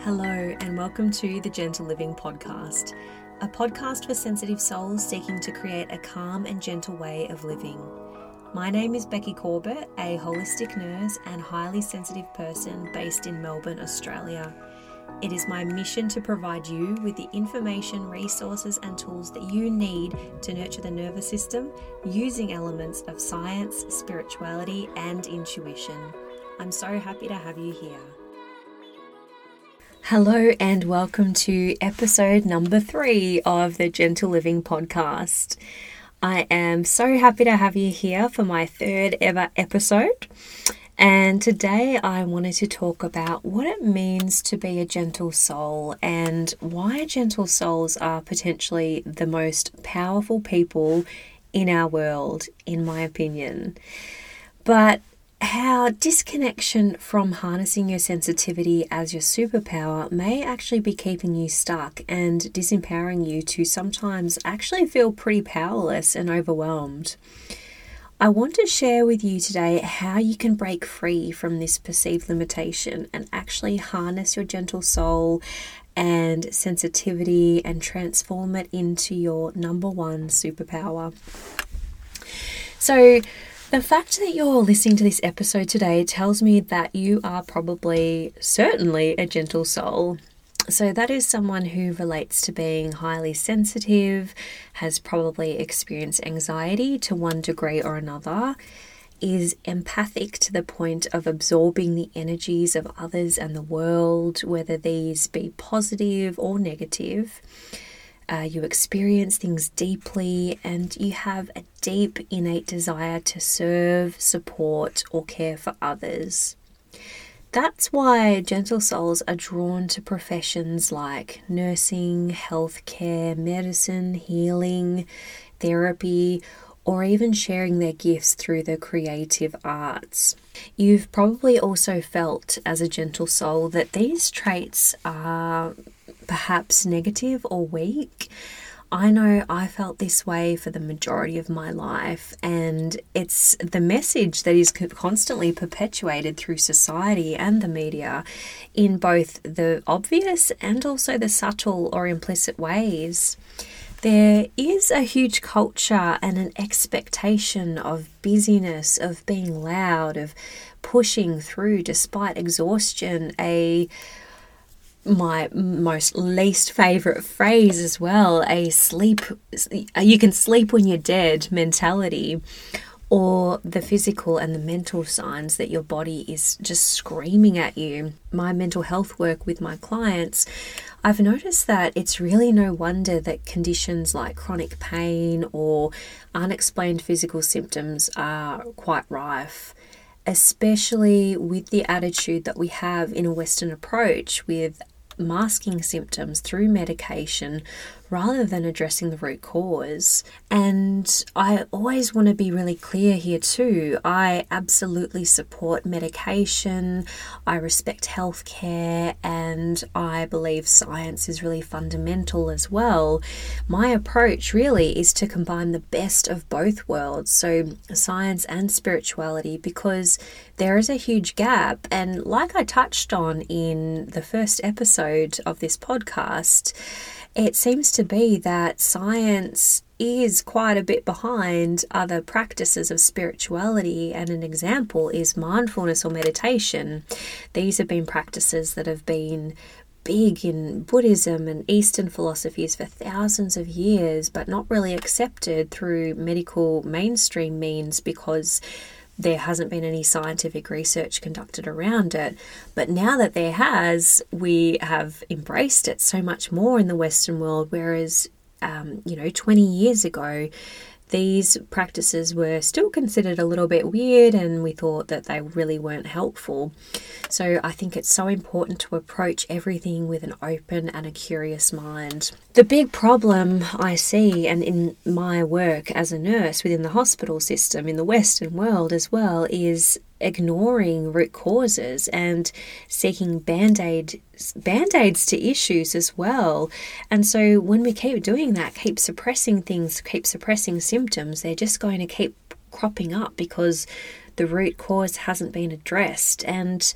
Hello, and welcome to the Gentle Living Podcast, a podcast for sensitive souls seeking to create a calm and gentle way of living. My name is Becky Corbett, a holistic nurse and highly sensitive person based in Melbourne, Australia. It is my mission to provide you with the information, resources, and tools that you need to nurture the nervous system using elements of science, spirituality, and intuition. I'm so happy to have you here. Hello, and welcome to episode number three of the Gentle Living podcast. I am so happy to have you here for my third ever episode. And today I wanted to talk about what it means to be a gentle soul and why gentle souls are potentially the most powerful people in our world, in my opinion. But how disconnection from harnessing your sensitivity as your superpower may actually be keeping you stuck and disempowering you to sometimes actually feel pretty powerless and overwhelmed. I want to share with you today how you can break free from this perceived limitation and actually harness your gentle soul and sensitivity and transform it into your number one superpower. So, the fact that you're listening to this episode today tells me that you are probably, certainly, a gentle soul. So, that is someone who relates to being highly sensitive, has probably experienced anxiety to one degree or another, is empathic to the point of absorbing the energies of others and the world, whether these be positive or negative uh, you experience things deeply, and you have a deep innate desire to serve, support, or care for others. That's why gentle souls are drawn to professions like nursing, healthcare, medicine, healing, therapy, or even sharing their gifts through the creative arts. You've probably also felt as a gentle soul that these traits are perhaps negative or weak. I know I felt this way for the majority of my life, and it's the message that is constantly perpetuated through society and the media in both the obvious and also the subtle or implicit ways. There is a huge culture and an expectation of busyness, of being loud, of pushing through despite exhaustion, a my most least favorite phrase as well a sleep you can sleep when you're dead mentality or the physical and the mental signs that your body is just screaming at you. My mental health work with my clients, I've noticed that it's really no wonder that conditions like chronic pain or unexplained physical symptoms are quite rife especially with the attitude that we have in a Western approach with masking symptoms through medication rather than addressing the root cause. And I always want to be really clear here too. I absolutely support medication, I respect healthcare, and I believe science is really fundamental as well. My approach really is to combine the best of both worlds, so science and spirituality, because there is a huge gap. And like I touched on in the first episode of this podcast, it seems to be that science is quite a bit behind other practices of spirituality, and an example is mindfulness or meditation. These have been practices that have been big in Buddhism and Eastern philosophies for thousands of years, but not really accepted through medical mainstream means because there hasn't been any scientific research conducted around it. But now that there has, we have embraced it so much more in the Western world, whereas, um, you know, 20 years ago, these practices were still considered a little bit weird and we thought that they really weren't helpful. So I think it's so important to approach everything with an open and a curious mind. The big problem I see, and in my work as a nurse within the hospital system in the Western world as well, is ignoring root causes and seeking band-aid band-aids to issues as well and so when we keep doing that keep suppressing things keep suppressing symptoms they're just going to keep cropping up because the root cause hasn't been addressed and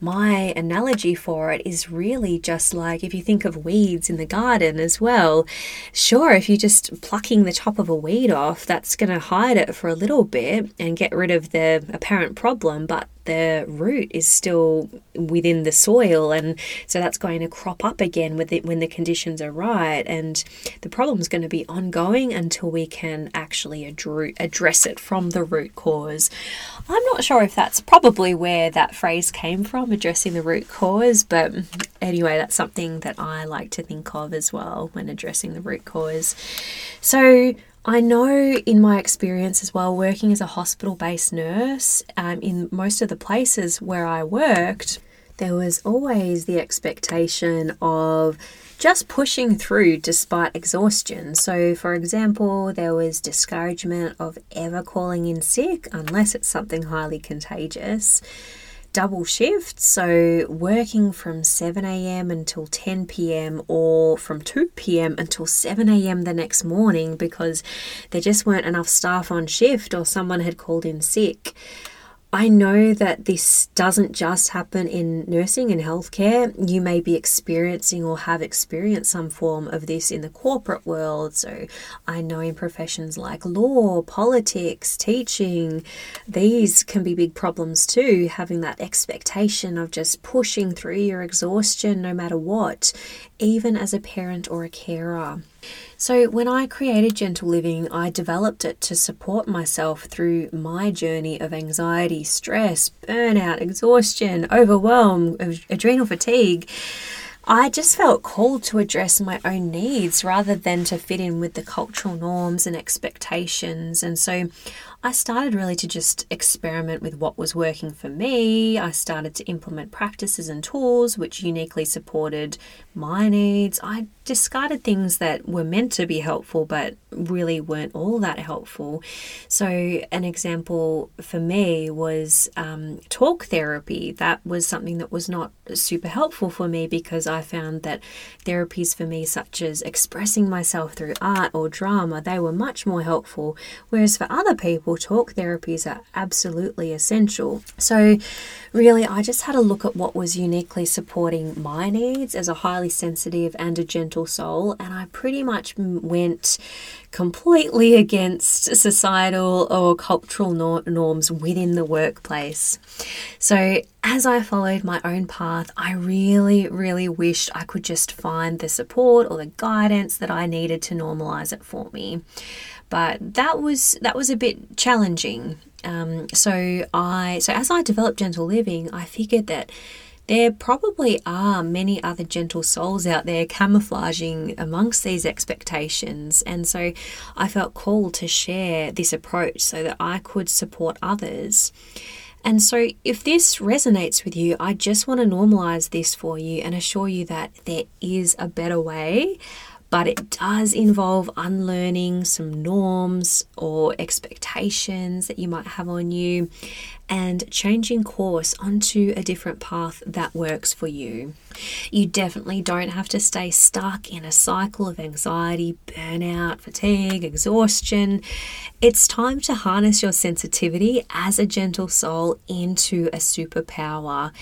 my analogy for it is really just like if you think of weeds in the garden as well. Sure, if you're just plucking the top of a weed off, that's going to hide it for a little bit and get rid of the apparent problem, but the root is still within the soil and so that's going to crop up again with it when the conditions are right and the problem is going to be ongoing until we can actually address it from the root cause. I'm not sure if that's probably where that phrase came from addressing the root cause but anyway that's something that i like to think of as well when addressing the root cause. So I know in my experience as well, working as a hospital based nurse, um, in most of the places where I worked, there was always the expectation of just pushing through despite exhaustion. So, for example, there was discouragement of ever calling in sick unless it's something highly contagious double shift, so working from 7 a.m. until 10 p.m. or from 2 p.m. until 7 a.m. the next morning because there just weren't enough staff on shift or someone had called in sick. I know that this doesn't just happen in nursing and healthcare. You may be experiencing or have experienced some form of this in the corporate world. So, I know in professions like law, politics, teaching, these can be big problems too. Having that expectation of just pushing through your exhaustion no matter what, even as a parent or a carer. So, when I created Gentle Living, I developed it to support myself through my journey of anxiety, stress, burnout, exhaustion, overwhelm, adrenal fatigue. I just felt called to address my own needs rather than to fit in with the cultural norms and expectations. And so I started really to just experiment with what was working for me. I started to implement practices and tools which uniquely supported my needs. I discarded things that were meant to be helpful but really weren't all that helpful. So, an example for me was um, talk therapy. That was something that was not super helpful for me because I found that therapies for me, such as expressing myself through art or drama, they were much more helpful. Whereas for other people, talk therapies are absolutely essential. So, really, I just had a look at what was uniquely supporting my needs as a highly sensitive and a gentle soul, and I pretty much went completely against societal or cultural norms within the workplace. So, as I followed my own path, I really, really wished I could just find the support or the guidance that I needed to normalize it for me. But that was that was a bit challenging. Um, so I so as I developed gentle living, I figured that there probably are many other gentle souls out there camouflaging amongst these expectations. And so I felt called to share this approach so that I could support others. And so, if this resonates with you, I just want to normalize this for you and assure you that there is a better way but it does involve unlearning some norms or expectations that you might have on you and changing course onto a different path that works for you. You definitely don't have to stay stuck in a cycle of anxiety, burnout, fatigue, exhaustion. It's time to harness your sensitivity as a gentle soul into a superpower.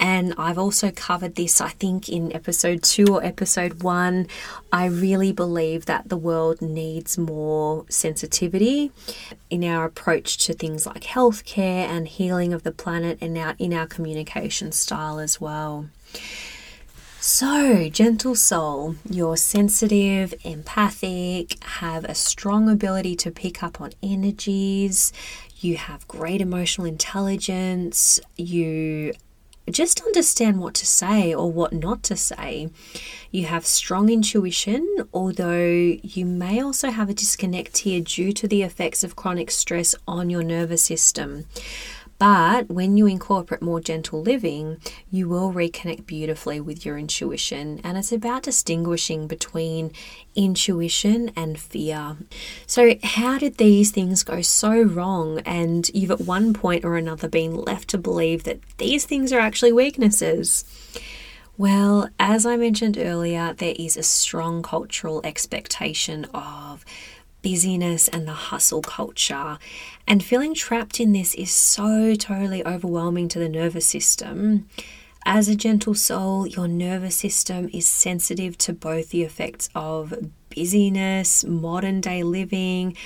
And I've also covered this, I think, in episode two or episode one. I really believe that the world needs more sensitivity in our approach to things like healthcare and healing of the planet and now in our communication style as well. So, gentle soul, you're sensitive, empathic, have a strong ability to pick up on energies, you have great emotional intelligence, you just understand what to say or what not to say. You have strong intuition, although you may also have a disconnect here due to the effects of chronic stress on your nervous system. But when you incorporate more gentle living, you will reconnect beautifully with your intuition. And it's about distinguishing between intuition and fear. So, how did these things go so wrong? And you've at one point or another been left to believe that these things are actually weaknesses. Well, as I mentioned earlier, there is a strong cultural expectation of busyness and the hustle culture. And feeling trapped in this is so totally overwhelming to the nervous system. As a gentle soul, your nervous system is sensitive to both the effects of busyness, modern day living,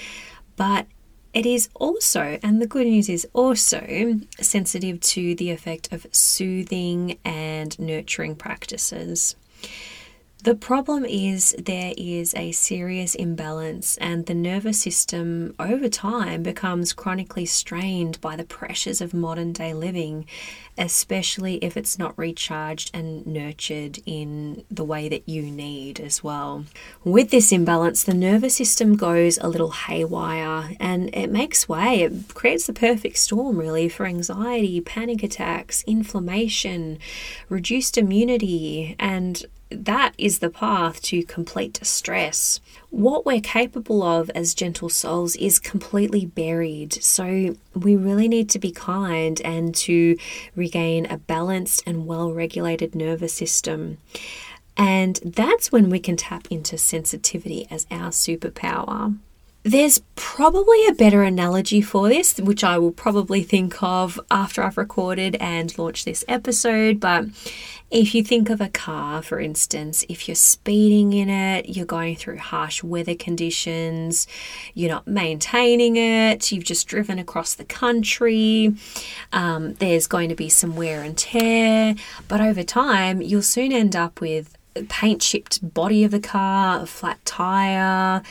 but it is also, and the good news is also, sensitive to the effect of soothing and nurturing practices. The problem is there is a serious imbalance, and the nervous system over time becomes chronically strained by the pressures of modern day living, especially if it's not recharged and nurtured in the way that you need as well. With this imbalance, the nervous system goes a little haywire and it makes way. It creates the perfect storm, really, for anxiety, panic attacks, inflammation, reduced immunity, and that is the path to complete distress. What we're capable of as gentle souls is completely buried. So we really need to be kind and to regain a balanced and well regulated nervous system. And that's when we can tap into sensitivity as our superpower. There's probably a better analogy for this, which I will probably think of after I've recorded and launched this episode. But if you think of a car, for instance, if you're speeding in it, you're going through harsh weather conditions, you're not maintaining it, you've just driven across the country, um, there's going to be some wear and tear, but over time, you'll soon end up with paint chipped body of the car, a flat tire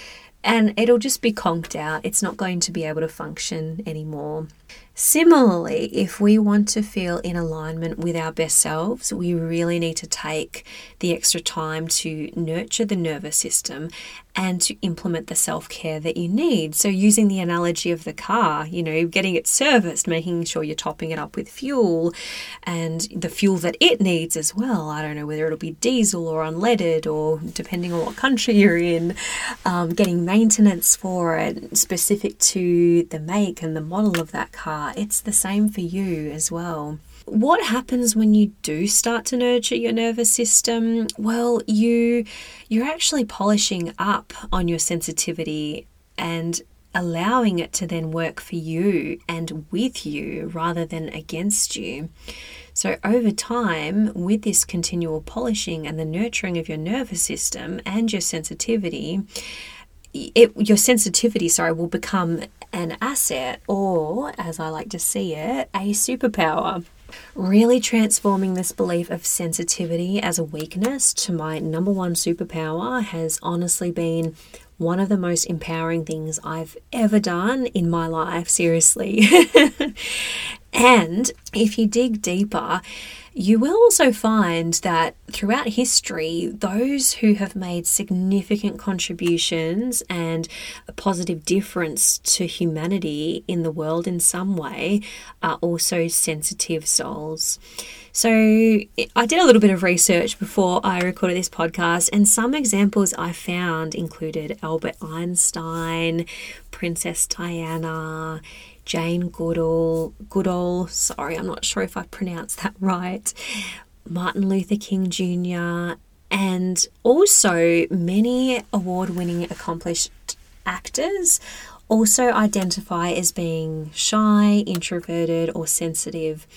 and it'll just be conked out. It's not going to be able to function anymore. Similarly, if we want to feel in alignment with our best selves, we really need to take the extra time to nurture the nervous system and to implement the self care that you need. So, using the analogy of the car, you know, getting it serviced, making sure you're topping it up with fuel and the fuel that it needs as well. I don't know whether it'll be diesel or unleaded or depending on what country you're in, um, getting maintenance for it specific to the make and the model of that car. It's the same for you as well. What happens when you do start to nurture your nervous system? Well, you you're actually polishing up on your sensitivity and allowing it to then work for you and with you rather than against you. So, over time, with this continual polishing and the nurturing of your nervous system and your sensitivity, it, your sensitivity, sorry, will become an asset or, as I like to see it, a superpower. Really transforming this belief of sensitivity as a weakness to my number one superpower has honestly been one of the most empowering things I've ever done in my life, seriously. and if you dig deeper, you will also find that throughout history, those who have made significant contributions and a positive difference to humanity in the world in some way are also sensitive souls. So, I did a little bit of research before I recorded this podcast, and some examples I found included Albert Einstein, Princess Diana, Jane Goodall, Goodall, sorry, I'm not sure if I pronounced that right, Martin Luther King Jr., and also many award winning accomplished actors also identify as being shy, introverted, or sensitive,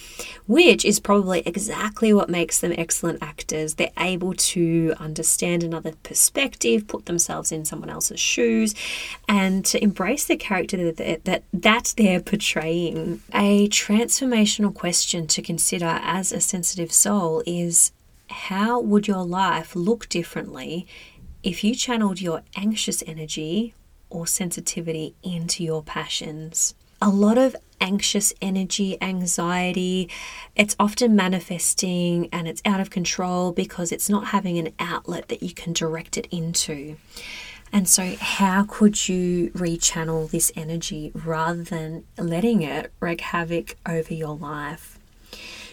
which is probably exactly what makes them excellent actors. They're able to understand another perspective, put themselves in someone else's shoes, and to embrace the character that, that, that they're portraying. A transformational question to consider as a sensitive soul is how would your life look differently if you channeled your anxious energy or sensitivity into your passions. A lot of anxious energy, anxiety, it's often manifesting and it's out of control because it's not having an outlet that you can direct it into. And so, how could you rechannel this energy rather than letting it wreak havoc over your life?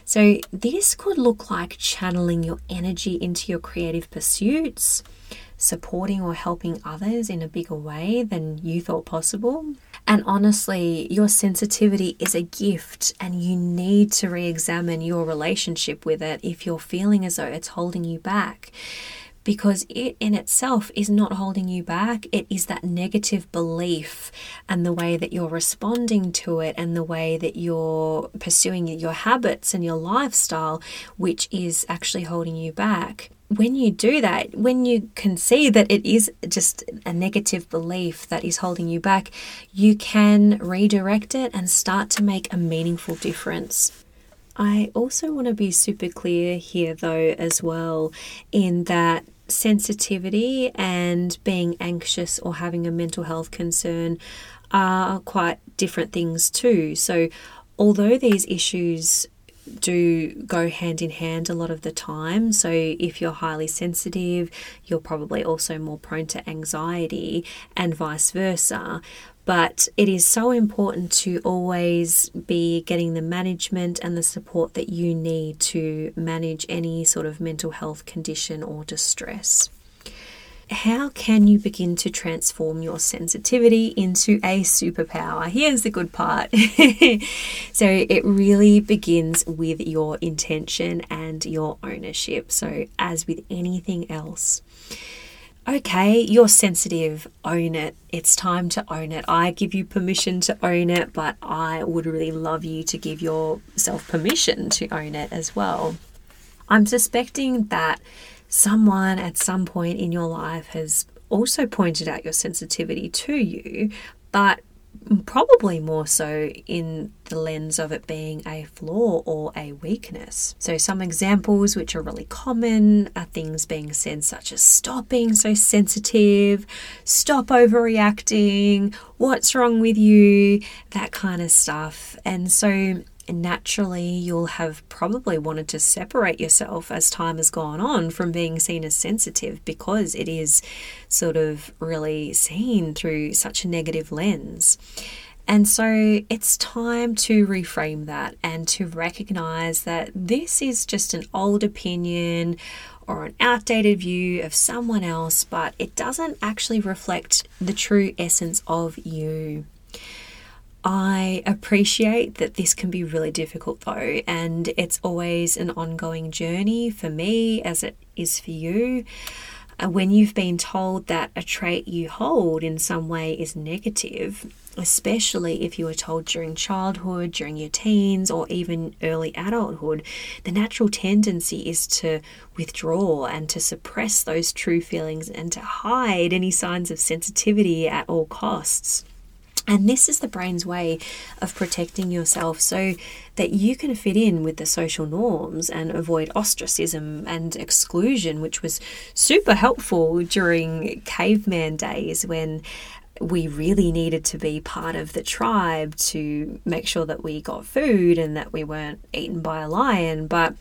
So, this could look like channeling your energy into your creative pursuits, supporting or helping others in a bigger way than you thought possible. And honestly, your sensitivity is a gift, and you need to re examine your relationship with it if you're feeling as though it's holding you back. because it in itself is not holding you back. It is that negative belief and the way that you're responding to it and the way that you're pursuing your habits and your lifestyle, which is actually holding you back. When you do that, when you can see that it is just a negative belief that is holding you back, you can redirect it and start to make a meaningful difference. I also want to be super clear here, though, as well, in that sensitivity and being anxious or having a mental health concern are quite different things, too. So, although these issues do go hand in hand a lot of the time. So, if you're highly sensitive, you're probably also more prone to anxiety, and vice versa. But it is so important to always be getting the management and the support that you need to manage any sort of mental health condition or distress. How can you begin to transform your sensitivity into a superpower? Here's the good part. so, it really begins with your intention and your ownership. So, as with anything else, okay, you're sensitive, own it. It's time to own it. I give you permission to own it, but I would really love you to give yourself permission to own it as well. I'm suspecting that someone at some point in your life has also pointed out your sensitivity to you, but probably more so in the lens of it being a flaw or a weakness. So, some examples which are really common are things being said such as stop being so sensitive, stop overreacting, what's wrong with you, that kind of stuff. And so, naturally you'll have probably wanted to separate yourself as time has gone on from being seen as sensitive because it is sort of really seen through such a negative lens. And so it's time to reframe that and to recognize that this is just an old opinion or an outdated view of someone else, but it doesn't actually reflect the true essence of you. I appreciate that this can be really difficult though, and it's always an ongoing journey for me as it is for you. Uh, when you've been told that a trait you hold in some way is negative, especially if you were told during childhood, during your teens, or even early adulthood, the natural tendency is to withdraw and to suppress those true feelings and to hide any signs of sensitivity at all costs. And this is the brain's way of protecting yourself so that you can fit in with the social norms and avoid ostracism and exclusion, which was super helpful during caveman days when we really needed to be part of the tribe to make sure that we got food and that we weren't eaten by a lion. But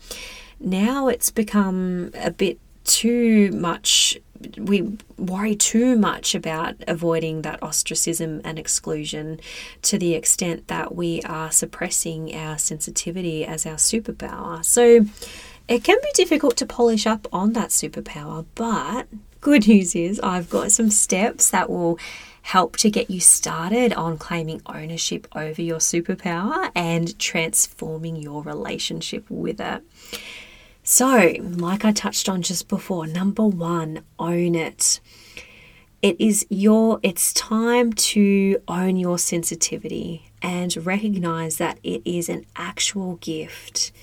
now it's become a bit too much we worry too much about avoiding that ostracism and exclusion to the extent that we are suppressing our sensitivity as our superpower. So it can be difficult to polish up on that superpower, but good news is I've got some steps that will help to get you started on claiming ownership over your superpower and transforming your relationship with it. So, like I touched on just before, number one, own it. It is your, it's time to own your sensitivity and recognize that it is an actual gift.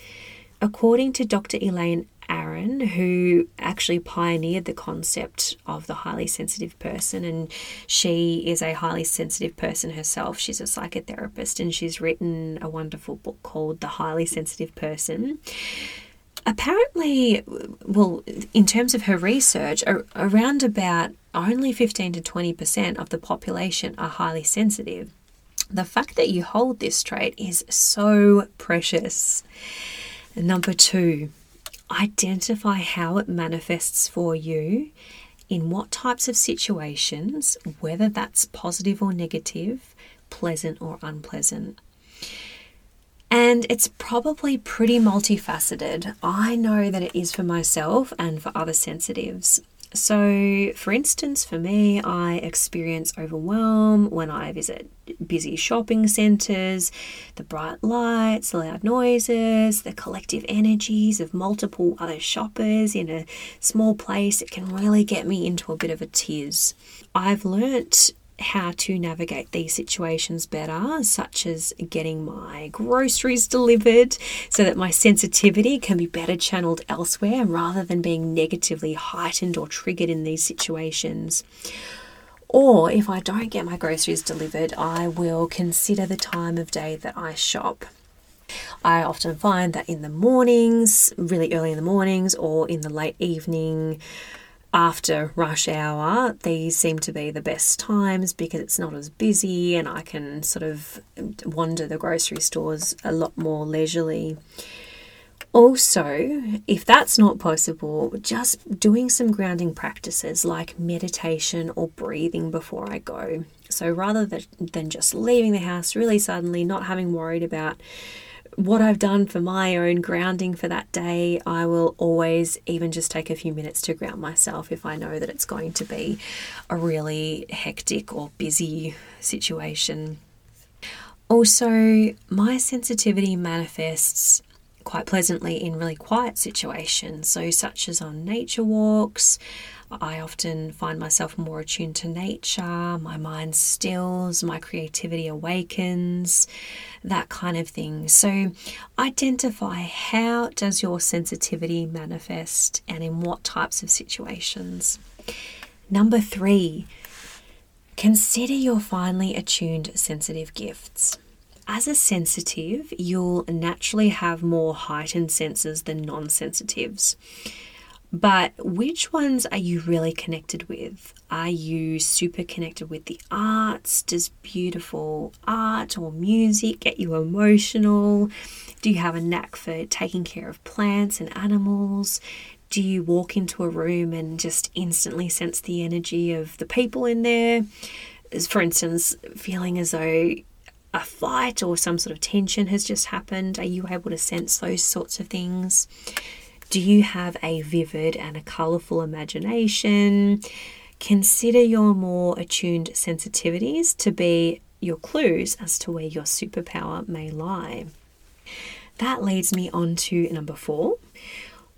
According to Dr. Elaine Aron, who actually pioneered the concept of the highly sensitive person, and she is a highly sensitive person herself. She's a psychotherapist and she's written a wonderful book called The Highly Sensitive Person apparently, well, in terms of her research, around about only 15 to 20% of the population are highly sensitive. The fact that you hold this trait is so precious. Number two, identify how it manifests for you, in what types of situations, whether that's positive or negative, pleasant or unpleasant. And it's probably pretty multifaceted. I know that it is for myself and for other sensitives. So, for instance, for me, I experience overwhelm when I visit busy shopping centres, the bright lights, the loud noises, the collective energies of multiple other shoppers in a small place. It can really get me into a bit of a tiz. I've learnt how to navigate these situations better, such as getting my groceries delivered so that my sensitivity can be better channeled elsewhere rather than being negatively heightened or triggered in these situations. Or if I don't get my groceries delivered, I will consider the time of day that I shop. I often find that in the mornings, really early in the mornings, or in the late evening, after rush hour, these seem to be the best times because it's not as busy and I can sort of wander the grocery stores a lot more leisurely. Also, if that's not possible, just doing some grounding practices like meditation or breathing before I go. So rather than just leaving the house really suddenly, not having worried about what I've done for my own grounding for that day, I will always even just take a few minutes to ground myself if I know that it's going to be a really hectic or busy situation. Also, my sensitivity manifests quite pleasantly in really quiet situations, so such as on nature walks, I often find myself more attuned to nature, my mind stills, my creativity awakens, that kind of thing. So identify how does your sensitivity manifest and in what types of situations. Number 3, consider your finely attuned sensitive gifts. As a sensitive, you'll naturally have more heightened senses than non sensitives. But which ones are you really connected with? Are you super connected with the arts? Does beautiful art or music get you emotional? Do you have a knack for taking care of plants and animals? Do you walk into a room and just instantly sense the energy of the people in there? For instance, feeling as though a fight or some sort of tension has just happened, are you able to sense those sorts of things? Do you have a vivid and a colourful imagination? Consider your more attuned sensitivities to be your clues as to where your superpower may lie. That leads me on to number four.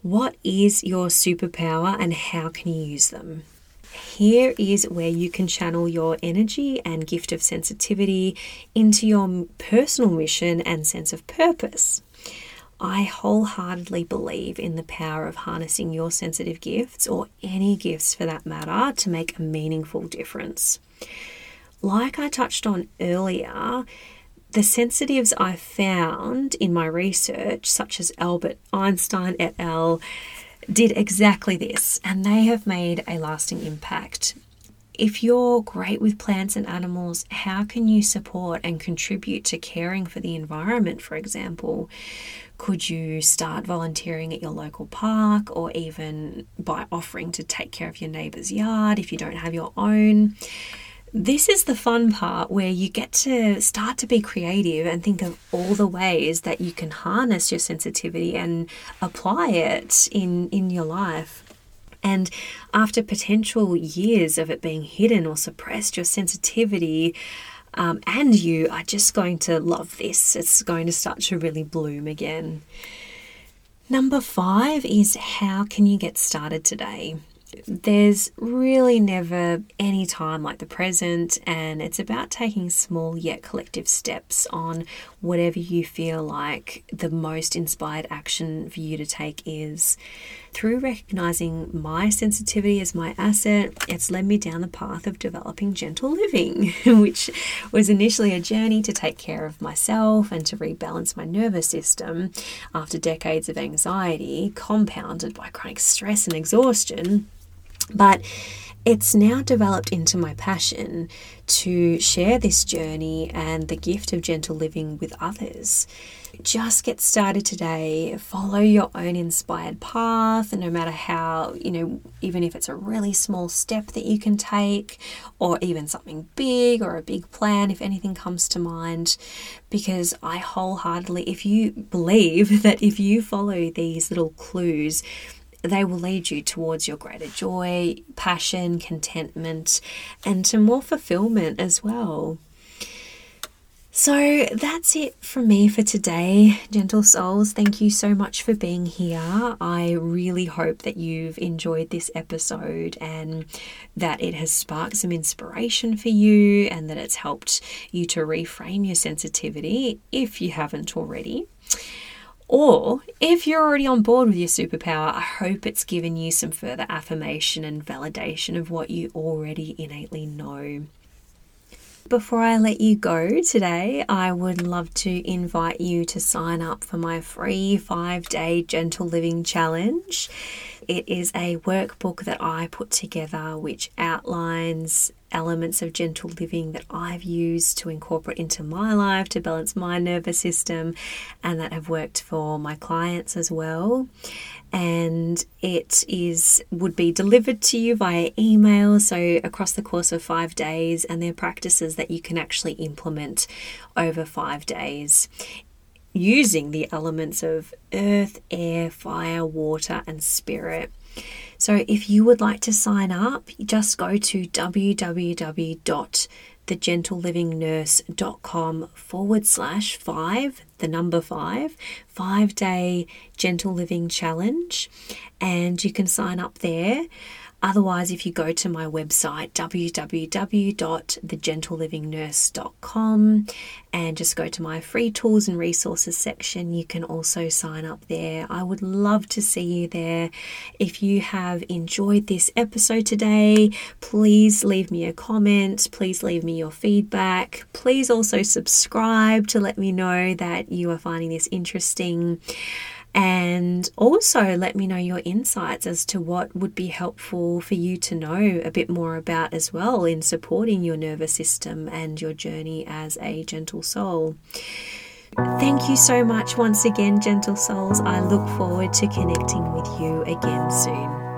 What is your superpower and how can you use them? Here is where you can channel your energy and gift of sensitivity into your personal mission and sense of purpose. I wholeheartedly believe in the power of harnessing your sensitive gifts, or any gifts for that matter, to make a meaningful difference. Like I touched on earlier, the sensitives I found in my research, such as Albert Einstein et al., did exactly this, and they have made a lasting impact. If you're great with plants and animals, how can you support and contribute to caring for the environment, for example? Could you start volunteering at your local park or even by offering to take care of your neighbour's yard if you don't have your own? This is the fun part where you get to start to be creative and think of all the ways that you can harness your sensitivity and apply it in, in your life. And after potential years of it being hidden or suppressed, your sensitivity um, and you are just going to love this. It's going to start to really bloom again. Number five is how can you get started today? There's really never any time like the present, and it's about taking small yet collective steps on whatever you feel like the most inspired action for you to take is. Through recognizing my sensitivity as my asset, it's led me down the path of developing gentle living, which was initially a journey to take care of myself and to rebalance my nervous system after decades of anxiety, compounded by chronic stress and exhaustion. But it's now developed into my passion to share this journey and the gift of gentle living with others. Just get started today. Follow your own inspired path, and no matter how, you know, even if it's a really small step that you can take, or even something big or a big plan, if anything comes to mind, because I wholeheartedly, if you believe that if you follow these little clues, they will lead you towards your greater joy, passion, contentment, and to more fulfillment as well. So that's it from me for today, gentle souls. Thank you so much for being here. I really hope that you've enjoyed this episode and that it has sparked some inspiration for you and that it's helped you to reframe your sensitivity if you haven't already. Or if you're already on board with your superpower, I hope it's given you some further affirmation and validation of what you already innately know. Before I let you go today, I would love to invite you to sign up for my free five day gentle living challenge. It is a workbook that I put together which outlines elements of gentle living that I've used to incorporate into my life to balance my nervous system and that have worked for my clients as well. And it is would be delivered to you via email so across the course of 5 days and they're practices that you can actually implement over 5 days using the elements of earth, air, fire, water and spirit. So if you would like to sign up, just go to www thegentleLivingNurse.com forward slash five, the number five, five day gentle living challenge. And you can sign up there. Otherwise, if you go to my website, www.thegentleLivingNurse.com, and just go to my free tools and resources section, you can also sign up there. I would love to see you there. If you have enjoyed this episode today, please leave me a comment, please leave me your feedback. Please also subscribe to let me know that you are finding this interesting. And also let me know your insights as to what would be helpful for you to know a bit more about as well in supporting your nervous system and your journey as a gentle soul. Thank you so much once again, gentle souls. I look forward to connecting with you again soon.